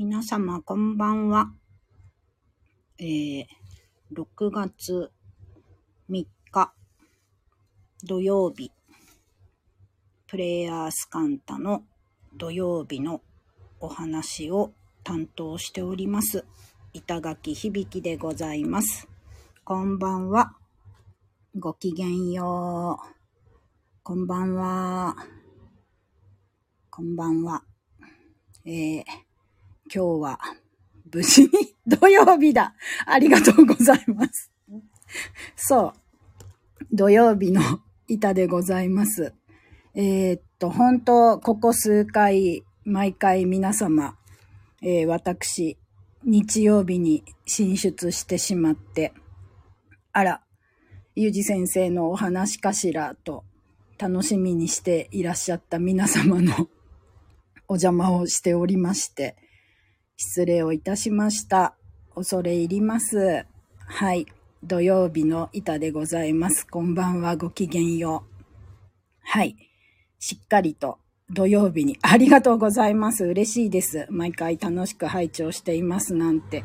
皆様こんばんは。えー、6月3日土曜日、プレイヤースカンタの土曜日のお話を担当しております。板垣響でございます。こんばんは。ごきげんよう。こんばんは。こんばんは。えー今日は無事に土曜日だ。ありがとうございます。そう。土曜日の板でございます。えー、っと、本当ここ数回、毎回皆様、えー、私、日曜日に進出してしまって、あら、ゆうじ先生のお話かしらと楽しみにしていらっしゃった皆様のお邪魔をしておりまして、失礼をいたしました。恐れ入ります。はい。土曜日の板でございます。こんばんは。ごきげんよう。はい。しっかりと土曜日にありがとうございます。嬉しいです。毎回楽しく拝聴していますなんて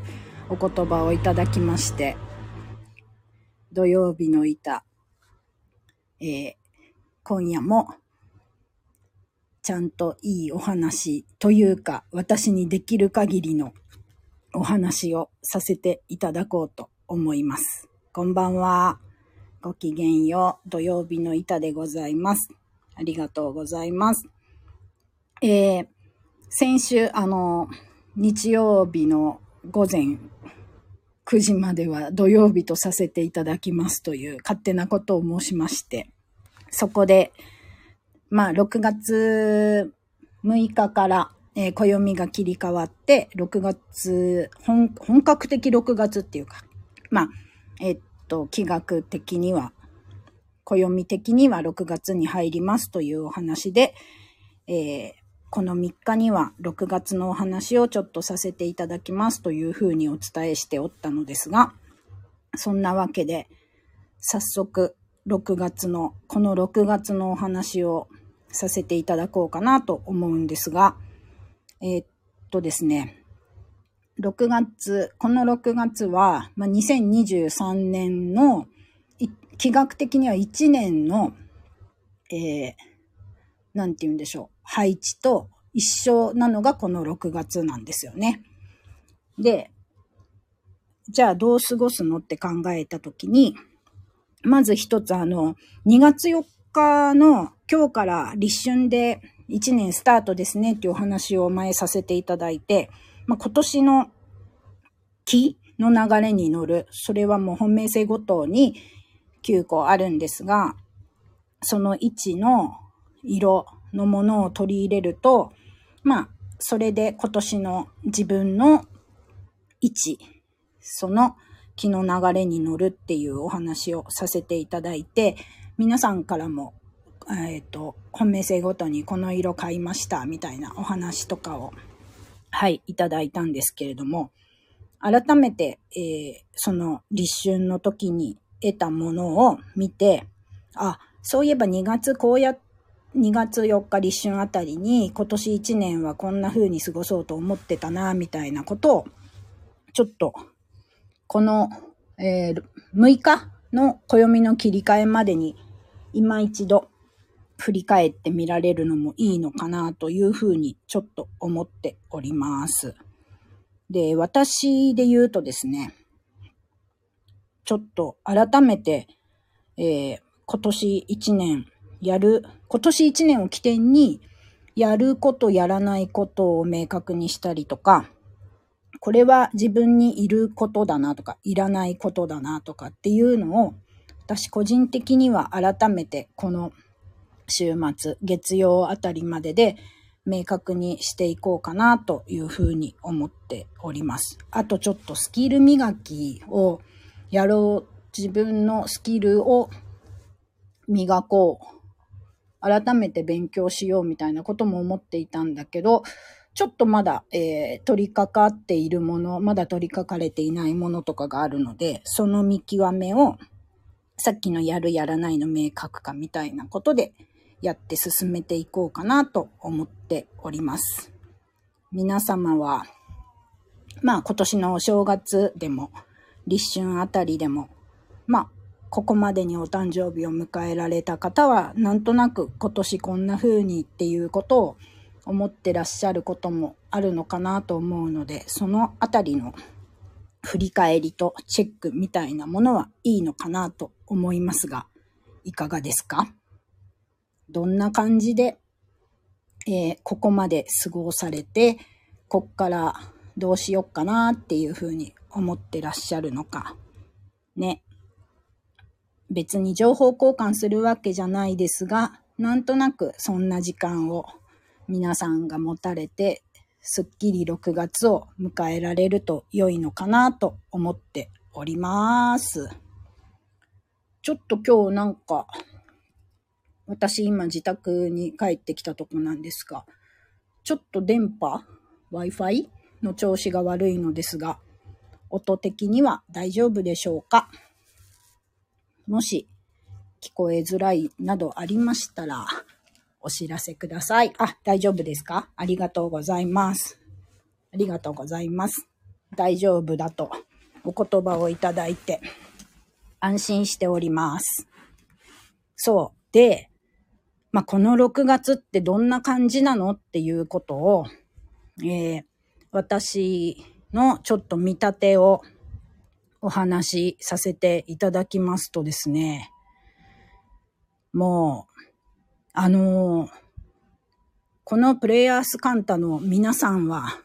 お言葉をいただきまして。土曜日の板。えー、今夜もちゃんといいお話というか、私にできる限りのお話をさせていただこうと思います。こんばんは。ごきげんよう。土曜日の板でございます。ありがとうございます。えー、先週、あの、日曜日の午前9時までは土曜日とさせていただきますという勝手なことを申しまして、そこで、まあ、6月6日から、えー、暦が切り替わって、6月、本、本格的6月っていうか、まあ、えー、っと、気学的には、暦的には6月に入りますというお話で、えー、この3日には6月のお話をちょっとさせていただきますというふうにお伝えしておったのですが、そんなわけで、早速6月の、この6月のお話をさせていただこうかなと思うんですが、えー、っとですね、6月、この6月は、まあ、2023年の、気学的には1年の、えー、なんて言うんでしょう、配置と一緒なのがこの6月なんですよね。で、じゃあどう過ごすのって考えたときに、まず一つあの、2月4日の今日から立春で1年スタートですねっていうお話を前させていただいて、まあ、今年の木の流れに乗る、それはもう本命性ごとに9個あるんですが、その位置の色のものを取り入れると、まあ、それで今年の自分の位置、その気の流れに乗るっていうお話をさせていただいて、皆さんからも、えっ、ー、と、本命性ごとにこの色買いましたみたいなお話とかを、はい、いただいたんですけれども、改めて、えー、その立春の時に得たものを見て、あ、そういえば2月こうやって、2月4日立春あたりに今年1年はこんな風に過ごそうと思ってたな、みたいなことを、ちょっと、この、えー、6日の暦の切り替えまでに今一度振り返ってみられるのもいいのかなというふうにちょっと思っております。で、私で言うとですね、ちょっと改めて、えー、今年1年やる、今年1年を起点にやることやらないことを明確にしたりとか、これは自分にいることだなとか、いらないことだなとかっていうのを私個人的には改めてこの週末、月曜あたりまでで明確にしていこうかなというふうに思っております。あとちょっとスキル磨きをやろう、自分のスキルを磨こう。改めて勉強しようみたいなことも思っていたんだけど、ちょっとまだ、えー、取り掛かっているもの、まだ取り掛かれていないものとかがあるので、その見極めをさっきのやるやらないの明確化みたいなことでやって進めていこうかなと思っております。皆様はまあ今年のお正月でも、立春あたりでも、まあここまでにお誕生日を迎えられた方は、なんとなく今年こんな風にっていうことを思ってらっしゃることもあるのかなと思うので、そのあたりの振り返りとチェックみたいなものはいいのかなと思いますが、いかがですか？どんな感じで、えー、ここまで過ごされて、こっからどうしよっかなっていうふうに思ってらっしゃるのか。ね。別に情報交換するわけじゃないですが、なんとなくそんな時間を皆さんが持たれて、すっきり6月を迎えられると良いのかなと思っております。ちょっと今日なんか、私今自宅に帰ってきたとこなんですが、ちょっと電波 ?Wi-Fi? の調子が悪いのですが、音的には大丈夫でしょうか？もし聞こえづらいなどありましたら、お知らせください。あ、大丈夫ですか？ありがとうございます。ありがとうございます。大丈夫だとお言葉をいただいて安心しております。そう。で、まあ、この6月ってどんな感じなのっていうことを、えー、私のちょっと見立てをお話しさせていただきますとですね、もう、あのー、このプレイヤースカンタの皆さんは、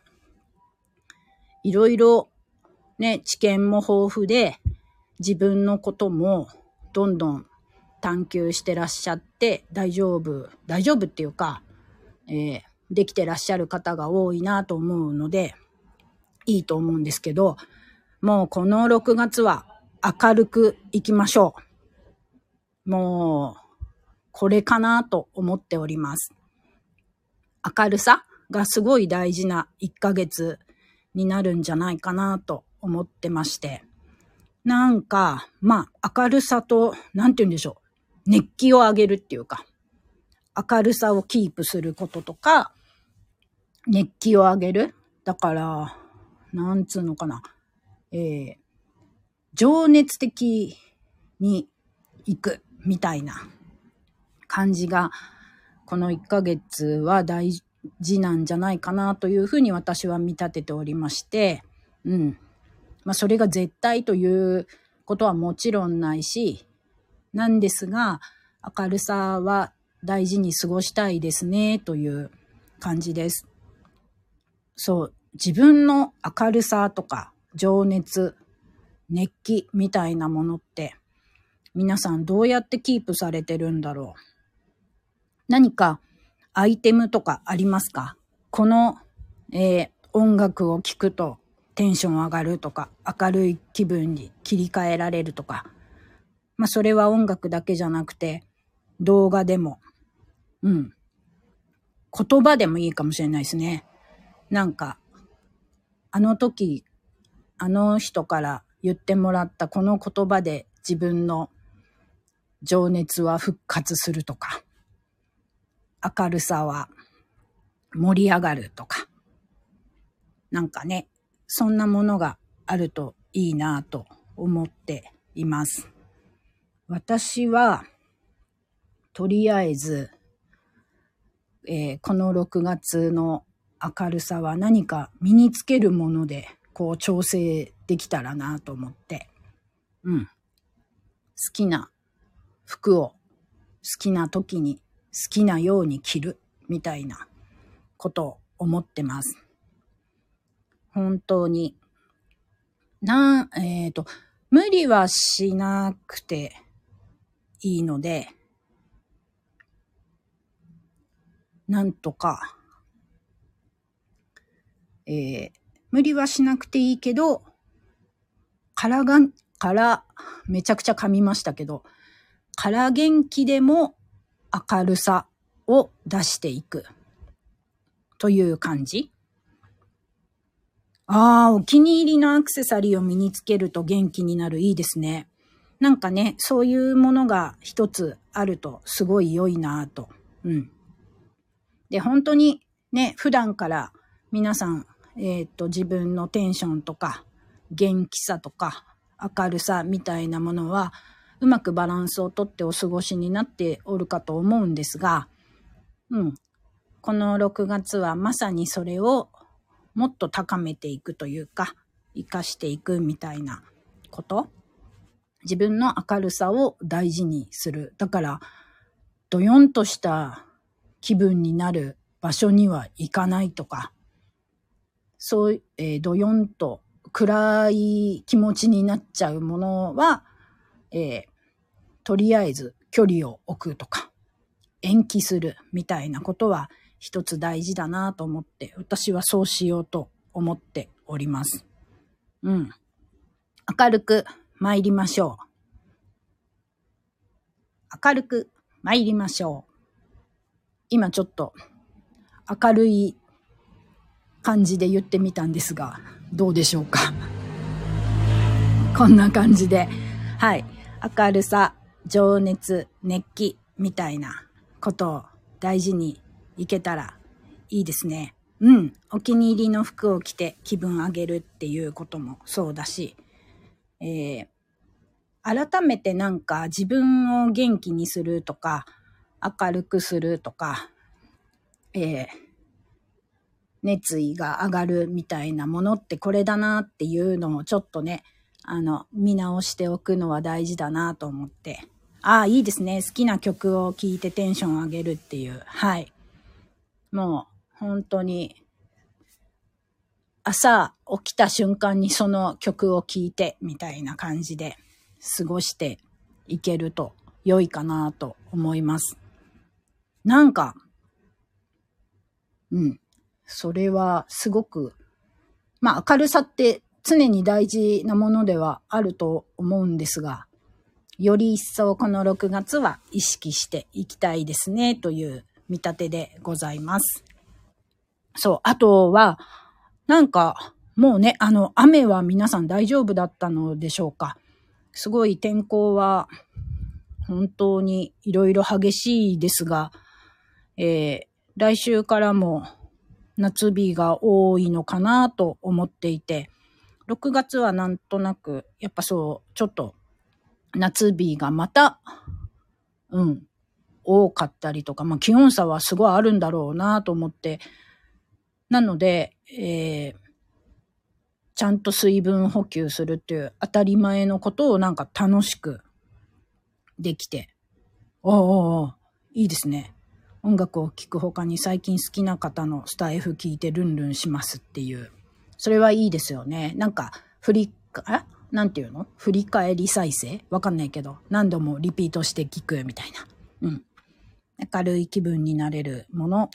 いろいろね、知見も豊富で、自分のこともどんどん探求してらっしゃって大丈夫、大丈夫っていうか、えー、できてらっしゃる方が多いなと思うので、いいと思うんですけど、もうこの6月は明るくいきましょう。もう、これかなと思っております。明るさがすごい大事な1ヶ月になるんじゃないかなと思ってまして。なんか、まあ、明るさと、なんて言うんでしょう。熱気を上げるっていうか、明るさをキープすることとか、熱気を上げる。だから、なんつうのかな。えー、情熱的に行くみたいな感じが、この1ヶ月は大事なんじゃないかなというふうに私は見立てておりまして、うん。まあ、それが絶対ということはもちろんないし、なんですが、明るさは大事に過ごしたいですね、という感じです。そう、自分の明るさとか情熱、熱気みたいなものって、皆さんどうやってキープされてるんだろう。何かアイテムとかありますか？この、えー、音楽を聴くとテンション上がるとか、明るい気分に切り替えられるとか。まあそれは音楽だけじゃなくて、動画でも、うん。言葉でもいいかもしれないですね。なんか、あの時、あの人から言ってもらったこの言葉で自分の情熱は復活するとか。明るさは盛り上がるとか、なんかね、そんなものがあるといいなぁと思っています。私は、とりあえず、えー、この6月の明るさは何か身につけるもので、こう調整できたらなと思って、うん。好きな服を好きな時に好きなように着るみたいなことを思ってます。本当に。な、えっ、ー、と、無理はしなくていいので、なんとか、えー、無理はしなくていいけど、からがん、から、めちゃくちゃ噛みましたけど、から元気でも明るさを出していくという感じ。ああ、お気に入りのアクセサリーを身につけると元気になる。いいですね。なんかね、そういうものが一つあるとすごい良いなぁと。うん。で、本当にね、普段から皆さん、えっ、と、自分のテンションとか、元気さとか、明るさみたいなものは、うまくバランスをとってお過ごしになっておるかと思うんですが、うん。この6月はまさにそれをもっと高めていくというか、活かしていくみたいなこと自分の明るさを大事にする。だから、ドヨンとした気分になる場所には行かないとか、そう、えー、ドヨンと暗い気持ちになっちゃうものは、えー、とりあえず距離を置くとか、延期するみたいなことは一つ大事だなと思って、私はそうしようと思っております。うん。明るく参りましょう。明るく参りましょう。今ちょっと明るい感じで言ってみたんですが、どうでしょうか？こんな感じで、はい。明るさ、情熱、熱気みたいなことを大事にいけたらいいですね。うん。お気に入りの服を着て気分上げるっていうこともそうだし、えー、改めてなんか自分を元気にするとか、明るくするとか、えー、熱意が上がるみたいなものってこれだなっていうのをちょっとね、あの、見直しておくのは大事だなと思って。ああ、いいですね。好きな曲を聴いてテンション上げるっていう。はい。もう、本当に、朝起きた瞬間にその曲を聴いてみたいな感じで過ごしていけると良いかなと思います。なんか、うん。それはすごく、まあ明るさって常に大事なものではあると思うんですが、より一層この6月は意識していきたいですねという見立てでございます。そう、あとは、なんか、もうね、あの、雨は皆さん大丈夫だったのでしょうか。すごい天候は本当にいろいろ激しいですが、えー、来週からも夏日が多いのかなと思っていて、6月はなんとなく、やっぱそう、ちょっと夏日がまた、うん、多かったりとか、まあ気温差はすごいあるんだろうなと思って、なので、えー、ちゃんと水分補給するっていう当たり前のことをなんか楽しくできて、おおおいいですね。音楽を聴く他に最近好きな方のスタイフ聞いてルンルンしますっていう。それはいいですよね。なんか、振り、えなんていうの？振り返り再生？わかんないけど、何度もリピートして聞くみたいな。うん。明るい気分になれるもの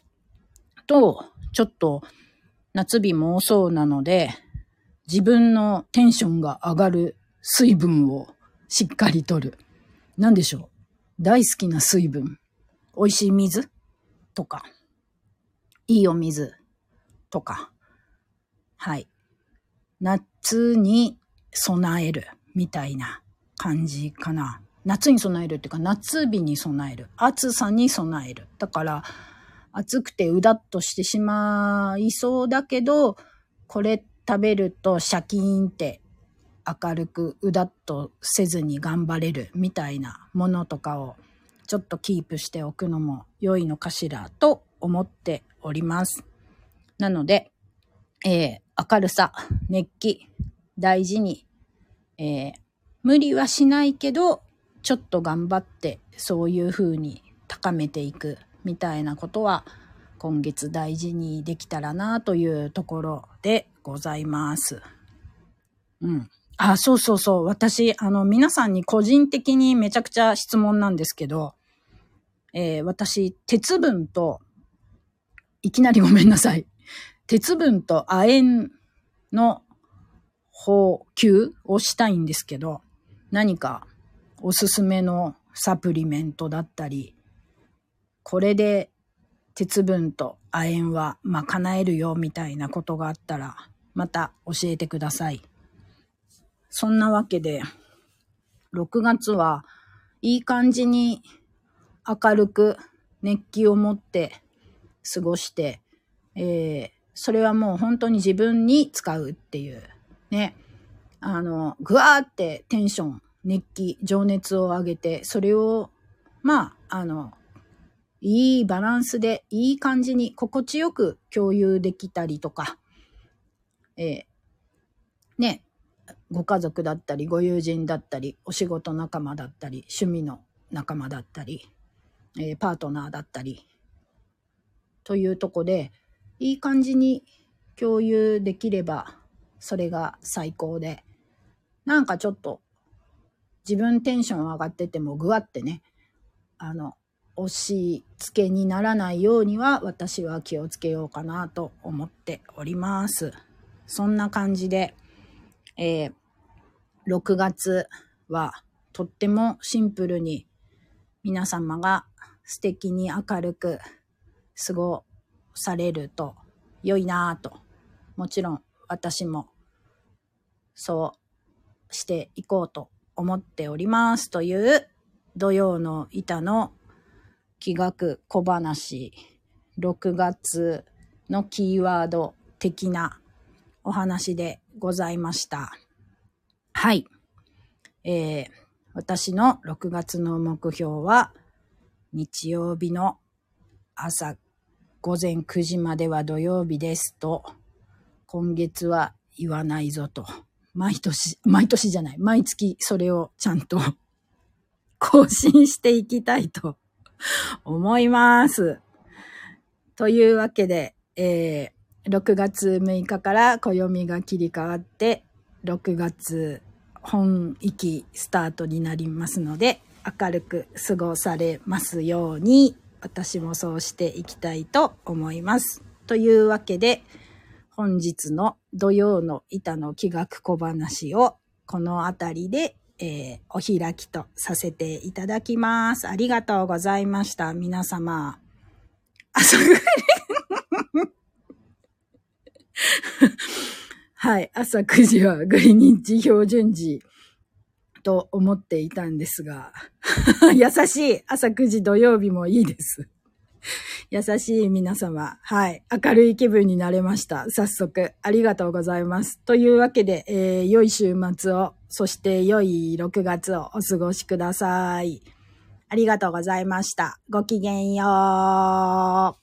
と、ちょっと夏日も多そうなので、自分のテンションが上がる水分をしっかりとる。なんでしょう？大好きな水分。美味しい水？とか、いいお水？とか、はい。夏に備えるみたいな感じかな。夏に備えるっていうか、夏日に備える。暑さに備える。だから、暑くてうだっとしてしまいそうだけど、これ食べるとシャキーンって明るくうだっとせずに頑張れるみたいなものとかをちょっとキープしておくのも良いのかしらと思っております。なので、えー、明るさ、熱気、大事に、えー、無理はしないけど、ちょっと頑張ってそういう風に高めていくみたいなことは今月大事にできたらなというところでございます。うん。あ、そうそうそう。私、あの、皆さんに個人的にめちゃくちゃ質問なんですけど、えー、私、鉄分と、いきなりごめんなさい。鉄分と亜鉛の補給をしたいんですけど、何かおすすめのサプリメントだったり、これで鉄分と亜鉛は賄えるよみたいなことがあったら、また教えてください。そんなわけで、6月はいい感じに明るく熱気を持って過ごして、えー、それはもう本当に自分に使うっていう。ね。あの、ぐわーってテンション、熱気、情熱を上げて、それを、まあ、あの、いいバランスで、いい感じに心地よく共有できたりとか、えー、ね、ご家族だったり、ご友人だったり、お仕事仲間だったり、趣味の仲間だったり、えー、パートナーだったり、というとこで、いい感じに共有できれば、それが最高で、なんかちょっと、自分テンション上がっててもぐわってね、あの、押し付けにならないようには私は気をつけようかなと思っております。そんな感じで、えー、6月はとってもシンプルに皆様が素敵に明るく過ごされると良いなぁと。もちろん私もそうしていこうと思っておりますという土曜の板の気学小話6月のキーワード的なお話でございました。はい。えー、私の6月の目標は日曜日の朝午前9時までは土曜日ですと、今月は言わないぞと。毎年、毎年じゃない、毎月それをちゃんと更新していきたいと 思います。というわけで、えー、6月6日から暦が切り替わって、6月本域スタートになりますので、明るく過ごされますように、私もそうしていきたいと思います。というわけで、本日の土曜の板の気学小話をこのあたりで、えー、お開きとさせていただきます。ありがとうございました。皆様。あ、そ ぐはい。朝9時はグリニッチ標準時と思っていたんですが、優しい朝9時土曜日もいいです。優しい皆様。はい。明るい気分になれました。早速。ありがとうございます。というわけで、えー、良い週末を、そして良い6月をお過ごしください。ありがとうございました。ごきげんよう。